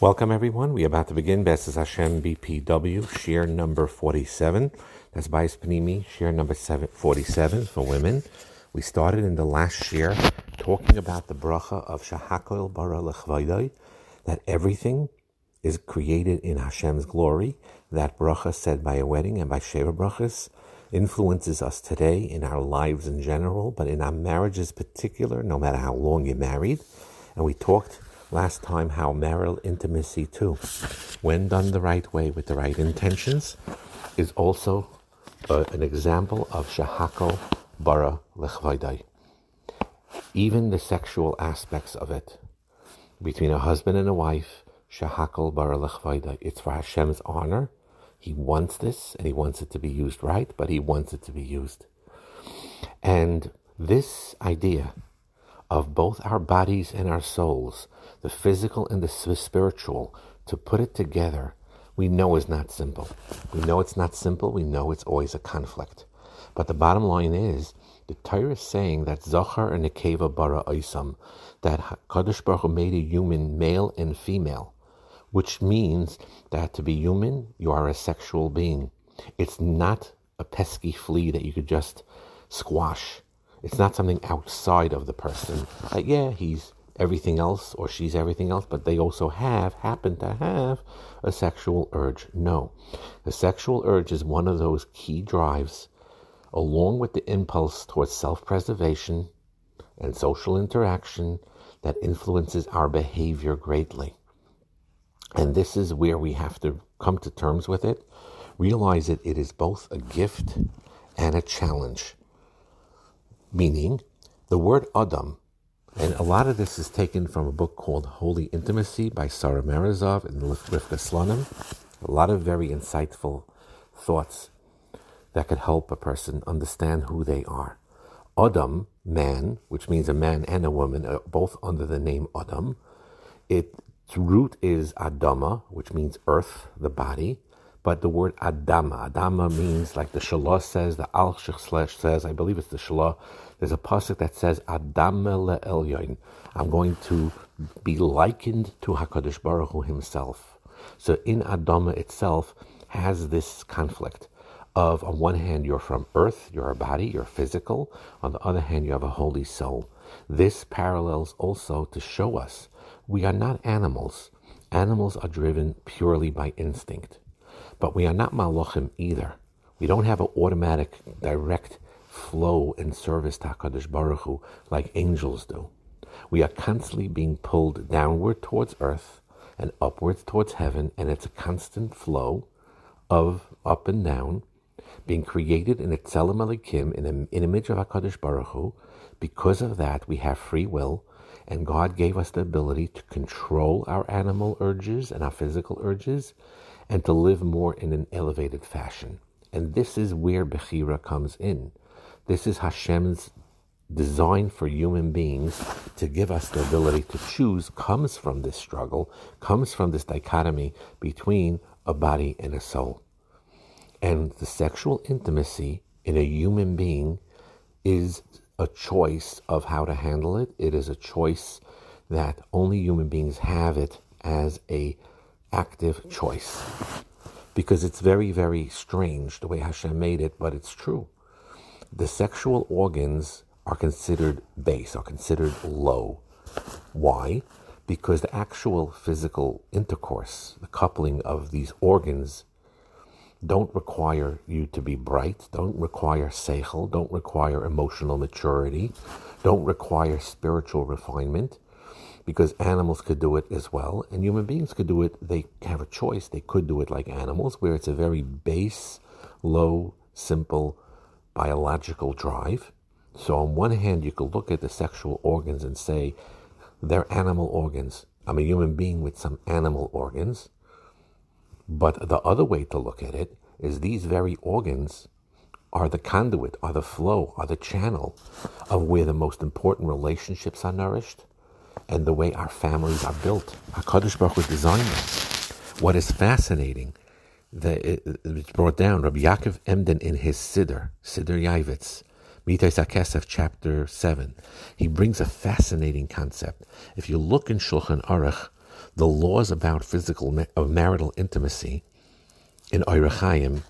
Welcome, everyone. We are about to begin Besses Hashem BPW, share number 47. That's Bais Panimi, share number 47 for women. We started in the last share talking about the bracha of Shahakol Bara Lechvaydai, that everything is created in Hashem's glory. That bracha said by a wedding and by Sheva brachas influences us today in our lives in general, but in our marriages particular, no matter how long you're married. And we talked last time how marital intimacy too, when done the right way with the right intentions, is also uh, an example of shahako bara lechvaydai. Even the sexual aspects of it, between a husband and a wife, shahakol bara lechvaydai. It's for Hashem's honor. He wants this, and he wants it to be used right, but he wants it to be used. And this idea of both our bodies and our souls, the physical and the spiritual, to put it together, we know is not simple. We know it's not simple. We know it's always a conflict. But the bottom line is, the Torah is saying that Zachar and Nekeva bara Isam, that Kadosh Baruch Hu made a human male and female, which means that to be human, you are a sexual being. It's not a pesky flea that you could just squash. It's not something outside of the person. Like, yeah, he's everything else or she's everything else, but they also have, happen to have, a sexual urge. No. The sexual urge is one of those key drives, along with the impulse towards self preservation and social interaction, that influences our behavior greatly. And this is where we have to come to terms with it, realize that it is both a gift and a challenge meaning the word Adam, and a lot of this is taken from a book called Holy Intimacy by Sarah Morozow and Rivka Slonim. A lot of very insightful thoughts that could help a person understand who they are. Adam, man, which means a man and a woman, uh, both under the name Adam. Its root is Adama, which means earth, the body. But the word Adama, Adama means like the Shalah says, the Alshich says, I believe it's the Shalah. There's a pasuk that says Adama le'elyon. I'm going to be likened to Hakadosh Baruch Hu himself. So in Adama itself has this conflict of on one hand you're from earth, you're a body, you're physical. On the other hand, you have a holy soul. This parallels also to show us we are not animals. Animals are driven purely by instinct. But we are not malachim either. We don't have an automatic, direct flow in service to HaKadosh Baruch Hu like angels do. We are constantly being pulled downward towards earth and upwards towards heaven, and it's a constant flow of up and down, being created in a Tzelem Elokim, in an image of HaKadosh Baruch Hu. Because of that, we have free will, and God gave us the ability to control our animal urges and our physical urges, and to live more in an elevated fashion. And this is where Bechira comes in. This is Hashem's design for human beings to give us the ability to choose comes from this struggle, comes from this dichotomy between a body and a soul. And the sexual intimacy in a human being is a choice of how to handle it. It is a choice that only human beings have it as a active choice. Because it's very, very strange the way Hashem made it, but it's true. The sexual organs are considered base, are considered low. Why? Because the actual physical intercourse, the coupling of these organs, don't require you to be bright, don't require seichel, don't require emotional maturity, don't require spiritual refinement because animals could do it as well, and human beings could do it. They have a choice. They could do it like animals, where it's a very base, low, simple biological drive. So, on one hand, you could look at the sexual organs and say, they're animal organs. I'm a human being with some animal organs. But the other way to look at it is these very organs are the conduit, are the flow, are the channel of where the most important relationships are nourished, and the way our families are built. HaKadosh Baruch Hu designed them. What is fascinating, the, it's brought down, Rabbi Yaakov Emden in his Siddur, Siddur Yavitz, Mitais HaKesef, chapter 7, he brings a fascinating concept. If you look in Shulchan Aruch, the laws about physical of marital intimacy in Oirachayim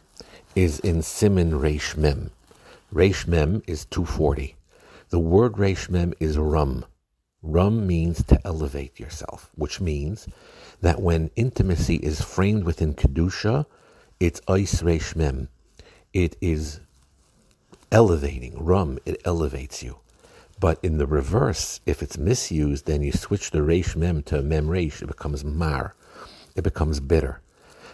is in Simin Reish Mem. Reish Mem is 240. The word Reish Mem is rum. Rum means to elevate yourself, which means that when intimacy is framed within Kedusha, it's Ois Mem. It is elevating. Rum, it elevates you. But in the reverse, if it's misused, then you switch the Reish Mem to Mem Reish, it becomes Mar. It becomes bitter.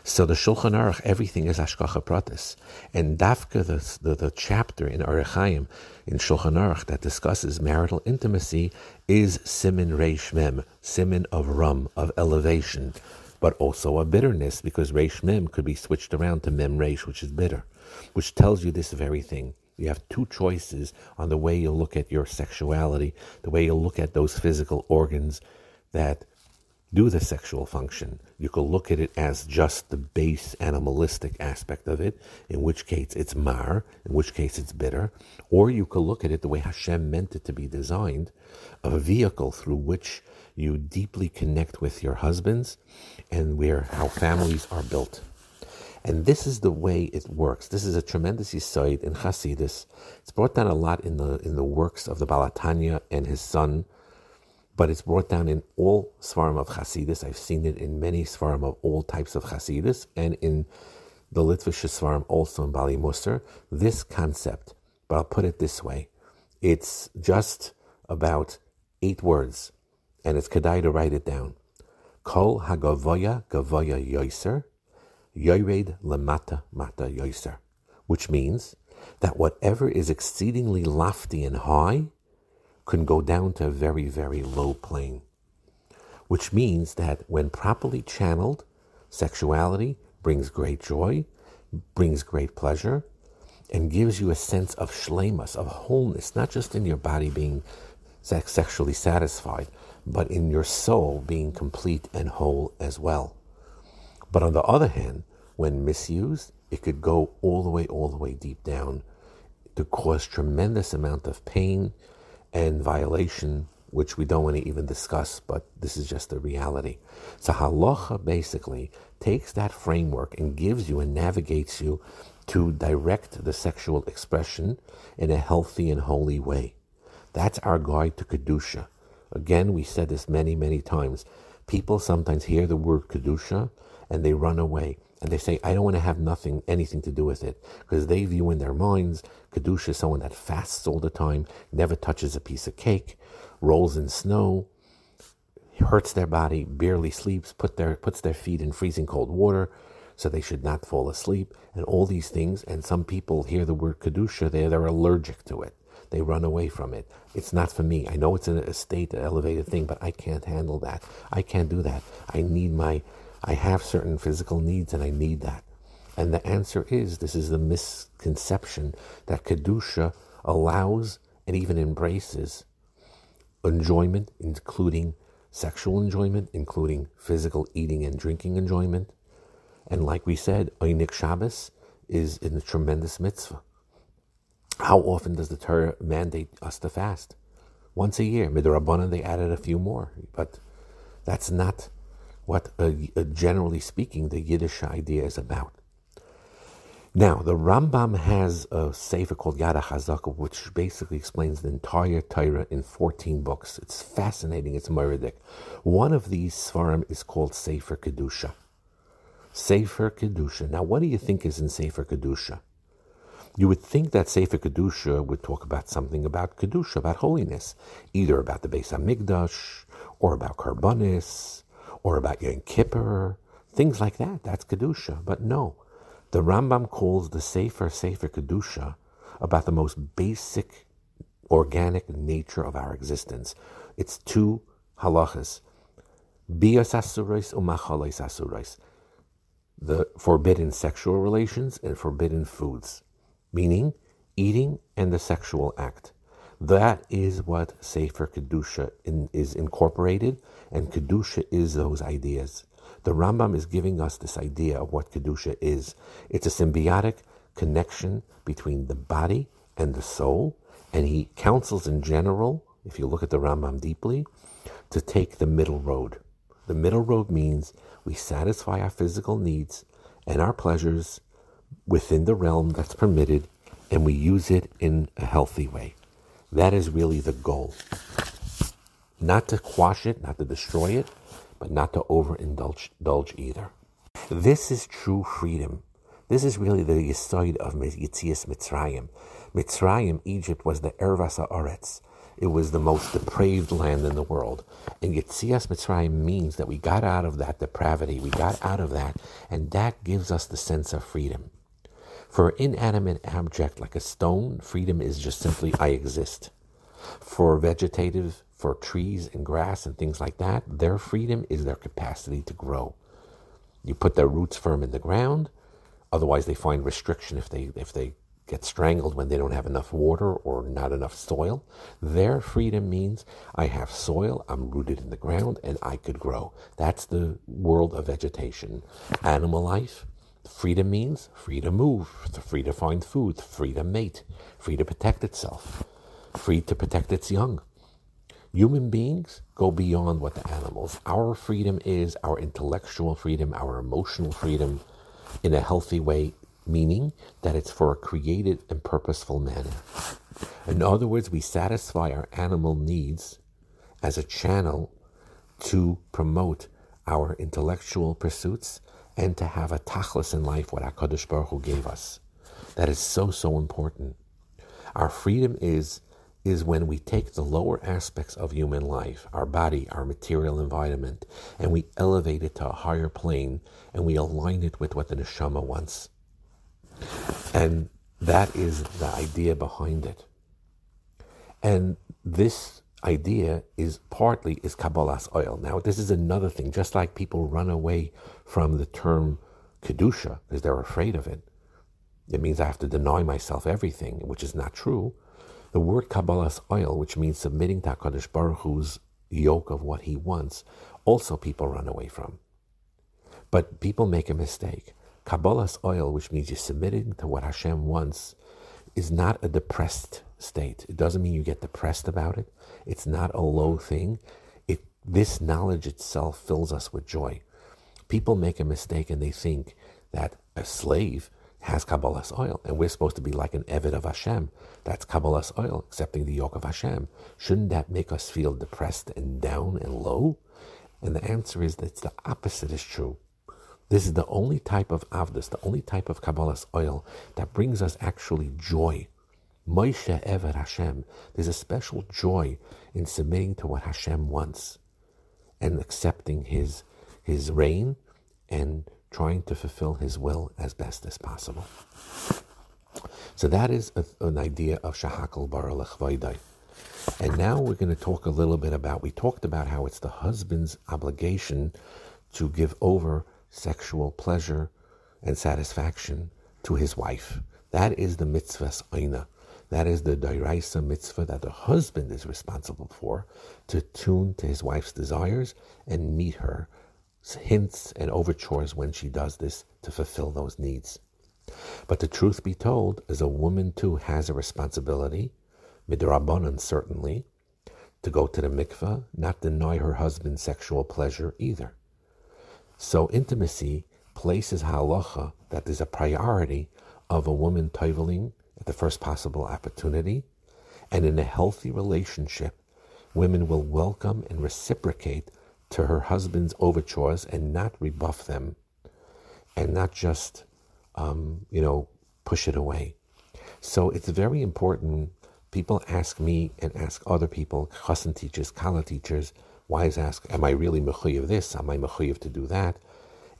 So the Shulchan Aruch, everything is Hashgacha Pratis. And Dafka, the, the, the chapter in Aruchayim, in Shulchan Aruch, that discusses marital intimacy, is Simin Reish Mem, Simin of rum, of elevation, but also a bitterness, because Reish Mem could be switched around to Mem Reish, which is bitter, which tells you this very thing. You have two choices on the way you look at your sexuality, the way you look at those physical organs that do the sexual function. You could look at it as just the base animalistic aspect of it, in which case it's mar, in which case it's bitter. Or you could look at it the way Hashem meant it to be designed, a vehicle through which you deeply connect with your husbands and where how families are built. And this is the way it works. This is a tremendous insight in Hasidus. It's brought down a lot in the in the works of the Balatanya and his son but it's brought down in all Svarim of Chasidus. I've seen it in many Svarim of all types of Chasidus, and in the Litvish Svarim also in Bali Musar, this concept. But I'll put it this way it's just about eight words, and it's Kedai to write it down. Kol Hagavoya Gavoya Yoiser, Yoired Lemata Mata Yoiser, which means that whatever is exceedingly lofty and high can go down to a very, very low plane. Which means that when properly channeled, sexuality brings great joy, brings great pleasure, and gives you a sense of shlemus, of wholeness, not just in your body being sex- sexually satisfied, but in your soul being complete and whole as well. But on the other hand, when misused, it could go all the way, all the way deep down to cause tremendous amount of pain, and violation, which we don't want to even discuss, but this is just the reality. So halacha basically takes that framework and gives you and navigates you to direct the sexual expression in a healthy and holy way. That's our guide to Kedusha. Again, we said this many, many times. People sometimes hear the word Kedusha and they run away and they say, I don't want to have nothing, anything to do with it, because they view in their minds Kedusha is someone that fasts all the time, never touches a piece of cake, rolls in snow, hurts their body, barely sleeps, put their, puts their feet in freezing cold water, so they should not fall asleep, and all these things. And some people hear the word Kedusha, they're, they're allergic to it. They run away from it. It's not for me. I know it's in a state, an elevated thing, but I can't handle that. I can't do that. I need my I have certain physical needs and I need that. And the answer is this is the misconception that Kedusha allows and even embraces enjoyment, including sexual enjoyment, including physical eating and drinking enjoyment. And like we said, Einik Shabbos is in a tremendous mitzvah. How often does the Torah mandate us to fast? Once a year. Midrabanan, they added a few more. But that's not what, uh, uh, generally speaking, the Yiddish idea is about. Now, the Rambam has a sefer called Yad HaChazaka, which basically explains the entire Torah in 14 books. It's fascinating. It's meridic. One of these svarim is called Sefer Kedusha. Sefer Kedusha. Now, what do you think is in Sefer Kedusha? You would think that Sefer Kedusha would talk about something about Kedusha, about holiness, either about the Beis Hamikdash, or about Karbonis, or about Yom Kippur, things like that. That's Kedusha. But no, the Rambam calls the Sefer Sefer Kedusha about the most basic organic nature of our existence. It's two halachas. Bias asurais umachalais asurais. The forbidden sexual relations and forbidden foods, meaning eating and the sexual act. That is what Sefer Kedusha in, is incorporated, and Kedusha is those ideas. The Rambam is giving us this idea of what Kedusha is. It's a symbiotic connection between the body and the soul, and he counsels in general, if you look at the Rambam deeply, to take the middle road. The middle road means we satisfy our physical needs and our pleasures within the realm that's permitted and we use it in a healthy way. That is really the goal. Not to quash it, not to destroy it, but not to overindulge indulge either. This is true freedom. This is really the yisoid of Yitzias Mitzrayim. Mitzrayim, Egypt, was the Ervas Aretz. It was the most depraved land in the world. And Yitzias Mitzrayim means that we got out of that depravity. We got out of that. And that gives us the sense of freedom. For inanimate object like a stone, freedom is just simply I exist. For vegetative, for trees and grass and things like that, their freedom is their capacity to grow. You put their roots firm in the ground, otherwise they find restriction if they if they get strangled when they don't have enough water or not enough soil. Their freedom means I have soil, I'm rooted in the ground, and I could grow. That's the world of vegetation. Animal life, Freedom means free to move, free to find food, free to mate, free to protect itself, free to protect its young. Human beings go beyond what the animals. Our freedom is our intellectual freedom, our emotional freedom in a healthy way, meaning that it's for a created and purposeful manner. In other words, we satisfy our animal needs as a channel to promote our intellectual pursuits and to have a tachlis in life, what HaKadosh Baruch Hu gave us. That is so, so important. Our freedom is, is when we take the lower aspects of human life, our body, our material environment, and we elevate it to a higher plane and we align it with what the neshama wants. And that is the idea behind it. And this idea is partly is Kabbalas oil. Now, this is another thing. Just like people run away from the term kedusha because they're afraid of it, it means I have to deny myself everything, which is not true. The word Kabbalas oil, which means submitting to Hakadosh Baruch Hu's yoke of what He wants, also people run away from. But people make a mistake. Kabbalas oil, which means you're submitting to what Hashem wants, is not a depressed state. It doesn't mean you get depressed about it. It's not a low thing. It, this knowledge itself fills us with joy. People make a mistake and they think that a slave has Kabbalas oil, and we're supposed to be like an Eved of Hashem. That's Kabbalas oil, accepting the yoke of Hashem. Shouldn't that make us feel depressed and down and low? And the answer is that the opposite is true. This is the only type of avdus, the only type of Kabbalas oil that brings us actually joy. Moshe Eved Hashem. There's a special joy in submitting to what Hashem wants and accepting his his reign and trying to fulfill his will as best as possible. So that is a, an idea of Shahakal Baralech Vaidai. And now we're going to talk a little bit about, we talked about how it's the husband's obligation to give over sexual pleasure and satisfaction to his wife. That is the mitzvah's aina. That is the dairaisa mitzvah that the husband is responsible for to tune to his wife's desires and meet her hints and overtures when she does this to fulfill those needs. But the truth be told, is a woman too has a responsibility, midrabanan certainly, to go to the mikveh, not deny her husband sexual pleasure either. So intimacy places halacha that there's a priority of a woman toiveling at the first possible opportunity, and in a healthy relationship, women will welcome and reciprocate to her husband's overtures and not rebuff them and not just, um, you know, push it away. So it's very important. People ask me and ask other people, chassan teachers, kala teachers, wives ask, am I really mechuyev this? Am I mechuyev to do that?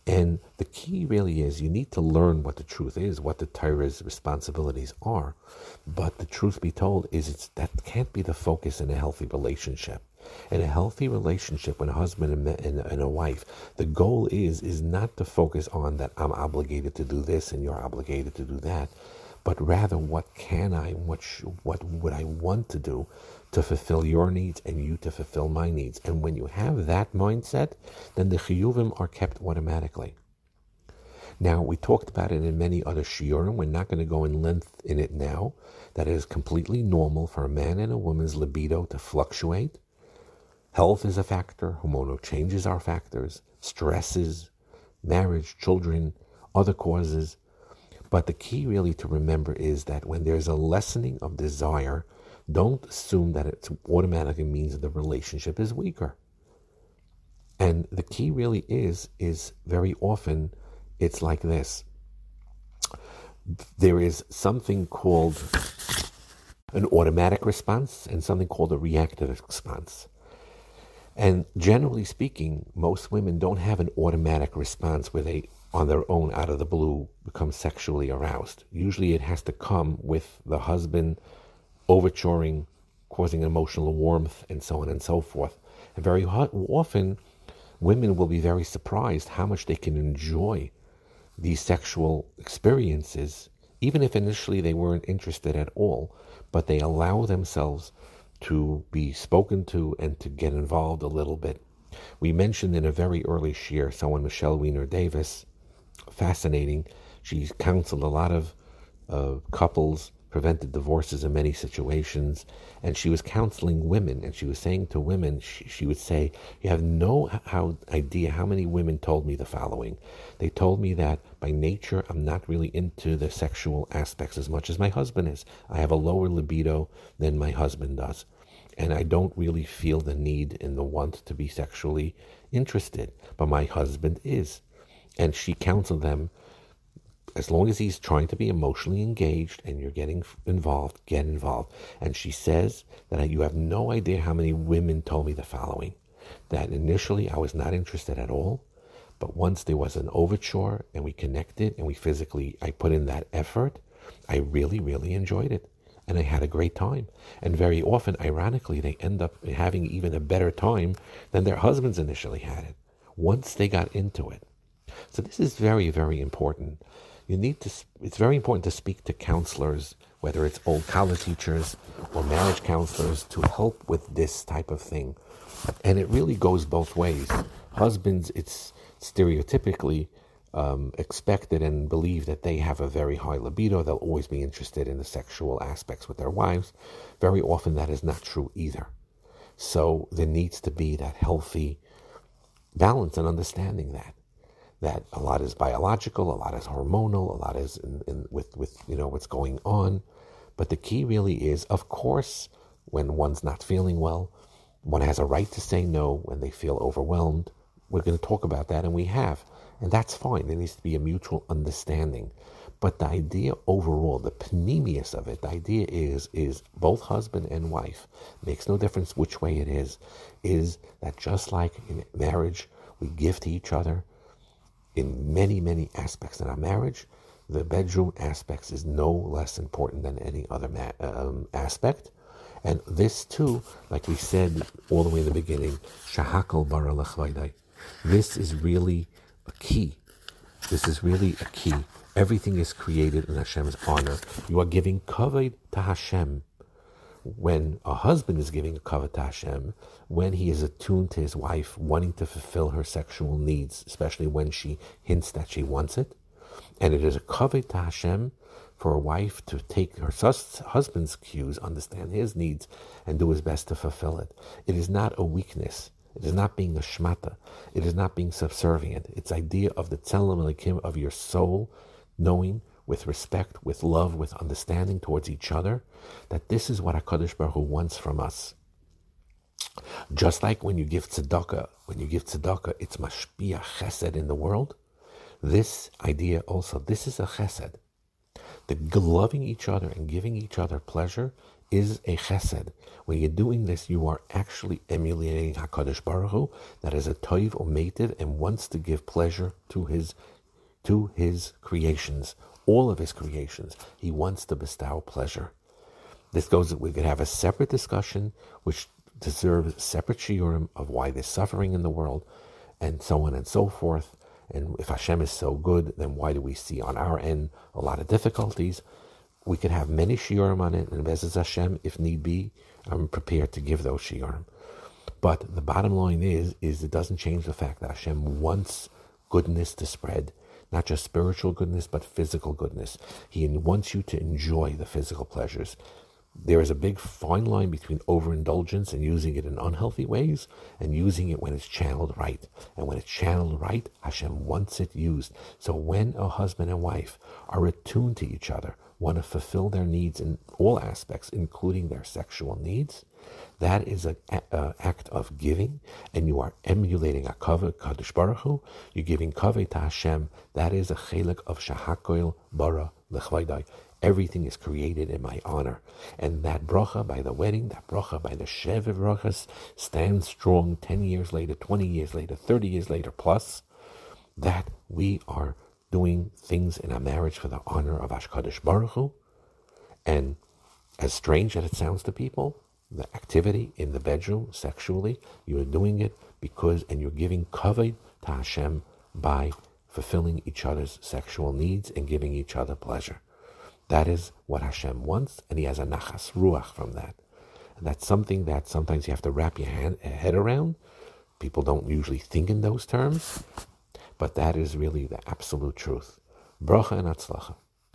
And the key really is you need to learn what the truth is, what the Torah's responsibilities are. But the truth be told is it's that can't be the focus in a healthy relationship. In a healthy relationship, when a husband and, a wife, the goal is is not to focus on that I'm obligated to do this and you're obligated to do that, but rather what can I, what sh- what would I want to do to fulfill your needs and you to fulfill my needs. And when you have that mindset, then the chiyuvim are kept automatically. Now, we talked about it in many other shiurim. We're not going to go in length in it now. That it is completely normal for a man and a woman's libido to fluctuate Health is a factor, hormonal changes are factors, stresses, marriage, children, other causes. But the key really to remember is that when there's a lessening of desire, don't assume that it automatically means the relationship is weaker. And the key really is, is very often it's like this. There is something called an automatic response and something called a reactive response. And generally speaking, most women don't have an automatic response where they, on their own, out of the blue, become sexually aroused. Usually it has to come with the husband overturing, causing emotional warmth, and so on and so forth. And very often, women will be very surprised how much they can enjoy these sexual experiences, even if initially they weren't interested at all, but they allow themselves to be spoken to and to get involved a little bit. We mentioned in a very early shiur someone, Michele Weiner Davis, fascinating. She's counseled a lot of uh, couples, prevented divorces in many situations, and she was counseling women. And she was saying to women, she, she would say, "You have no how, idea how many women told me the following. They told me that by nature I'm not really into the sexual aspects as much as my husband is. I have a lower libido than my husband does." and I don't really feel the need and the want to be sexually interested, but my husband is. And she counseled them as long as he's trying to be emotionally engaged and you're getting involved, get involved. And she says that you have no idea how many women told me the following that initially I was not interested at all, but once there was an overture and we connected and we physically, I put in that effort, I really, really enjoyed it and I had a great time. And very often, ironically, they end up having even a better time than their husbands initially had it once they got into it. So this is very, very important. You need to. It's very important to speak to counselors, whether it's old college teachers or marriage counselors, to help with this type of thing. And it really goes both ways. Husbands, it's stereotypically um, expected and believe that they have a very high libido. They'll always be interested in the sexual aspects with their wives. Very often, that is not true either. So there needs to be that healthy balance and understanding that that a lot is biological, a lot is hormonal, a lot is in, in, with with you know what's going on. But the key really is, of course, when one's not feeling well, one has a right to say no when they feel overwhelmed. We're going to talk about that, and we have. And that's fine. There needs to be a mutual understanding. But the idea overall, the pnimius of it, the idea is is both husband and wife, makes no difference which way it is, is that just like in marriage, we give to each other in many, many aspects in our marriage, the bedroom aspects is no less important than any other ma- um, aspect. And this too, like we said all the way in the beginning, shahakal bara This is really a key. This is really a key. Everything is created in Hashem's honor. You are giving kavod to Hashem. When a husband is giving a kavod to Hashem, when he is attuned to his wife, wanting to fulfill her sexual needs, especially when she hints that she wants it, and it is a kavod to Hashem for a wife to take her husband's cues, understand his needs, and do his best to fulfill it. It is not a weakness. It is not being a shmata. It is not being subservient. It's idea of the tzelem of your soul, knowing with respect, with love, with understanding towards each other, that this is what HaKadosh Baruch Hu wants from us. Just like when you give tzedakah, when you give tzedakah, it's mashpia chesed in the world. This idea also, this is a chesed. The loving each other and giving each other pleasure is a chesed. When you're doing this, you are actually emulating Hakadosh Baruch Hu, that is a toiv ometiv and wants to give pleasure to his to his creations, all of his creations. He wants to bestow pleasure. This goes. We could have a separate discussion, which deserves separate shiurim of why there's suffering in the world, and so on and so forth. And if Hashem is so good, then why do we see on our end a lot of difficulties? We could have many shiurim on it, and Bezes Hashem, if need be, I'm prepared to give those shiurim. But the bottom line is, is it doesn't change the fact that Hashem wants goodness to spread, not just spiritual goodness, but physical goodness. He wants you to enjoy the physical pleasures. there is a big fine line between overindulgence and using it in unhealthy ways and using it when it's channeled right. And when it's channeled right, Hashem wants it used. So when a husband and wife are attuned to each other, want to fulfill their needs in all aspects, including their sexual needs, that is an act of giving, and you are emulating a kavod kadosh baruch Hu. You're giving kavod to Hashem. That is a chelik of shahakoil bara lechvaydai. Everything is created in my honor. And that bracha by the wedding, that bracha by the Sheva brachas, stands strong 10 years later, 20 years later, 30 years later, plus that we are doing things in our marriage for the honor of Ashkadosh Baruch Hu. And as strange as it sounds to people, the activity in the bedroom sexually, you are doing it because, and you're giving kavod to Hashem by fulfilling each other's sexual needs and giving each other pleasure. That is what Hashem wants, and He has a nachas ruach from that. And that's something that sometimes you have to wrap your hand, uh, head around. People don't usually think in those terms, but that is really the absolute truth. Bracha and atzlacha.